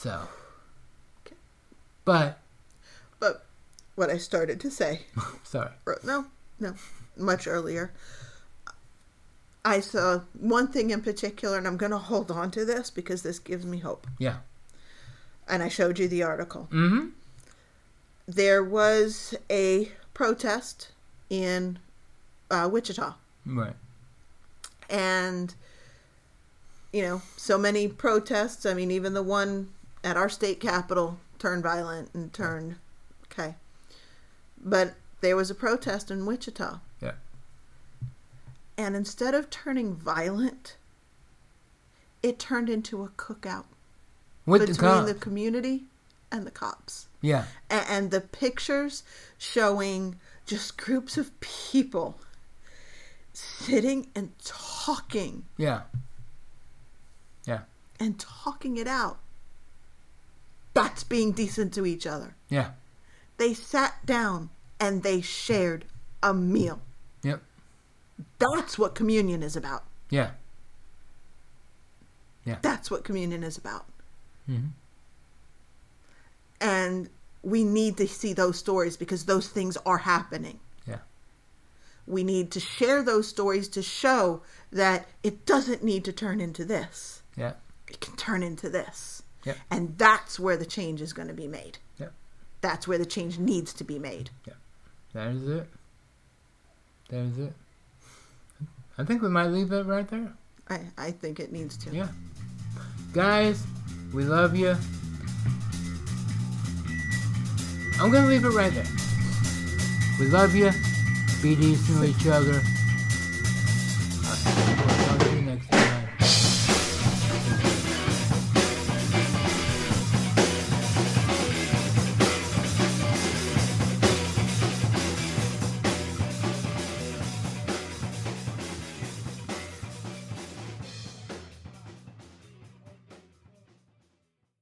So. But, But what I started to say, sorry. or- no, no, much earlier. I saw one thing in particular, and I'm going to hold on to this because this gives me hope. Yeah. And I showed you the article. Mm hmm. There was a protest in uh, Wichita. Right. and you know so many protests i mean even the one at our state capitol turned violent and turned okay but there was a protest in wichita Yeah. and instead of turning violent it turned into a cookout With between cops. the community and the cops Yeah. and, and the pictures showing just groups of people sitting and talking Yeah. Yeah. and talking it out. That's being decent to each other. Yeah. They sat down and they shared a meal. Yep. That's what communion is about. Yeah. Yeah. That's what communion is about. Mhm. And we need to see those stories because those things are happening. Yeah. We need to share those stories to show that it doesn't need to turn into this. Yeah. It can turn into this. Yep. And that's where the change is going to be made. Yep. That's where the change needs to be made. Yeah. That is it. That is it. I think we might leave it right there. I, I think it needs to. Yeah. Guys, we love you. I'm gonna leave it right there. We love you. Be decent to each other.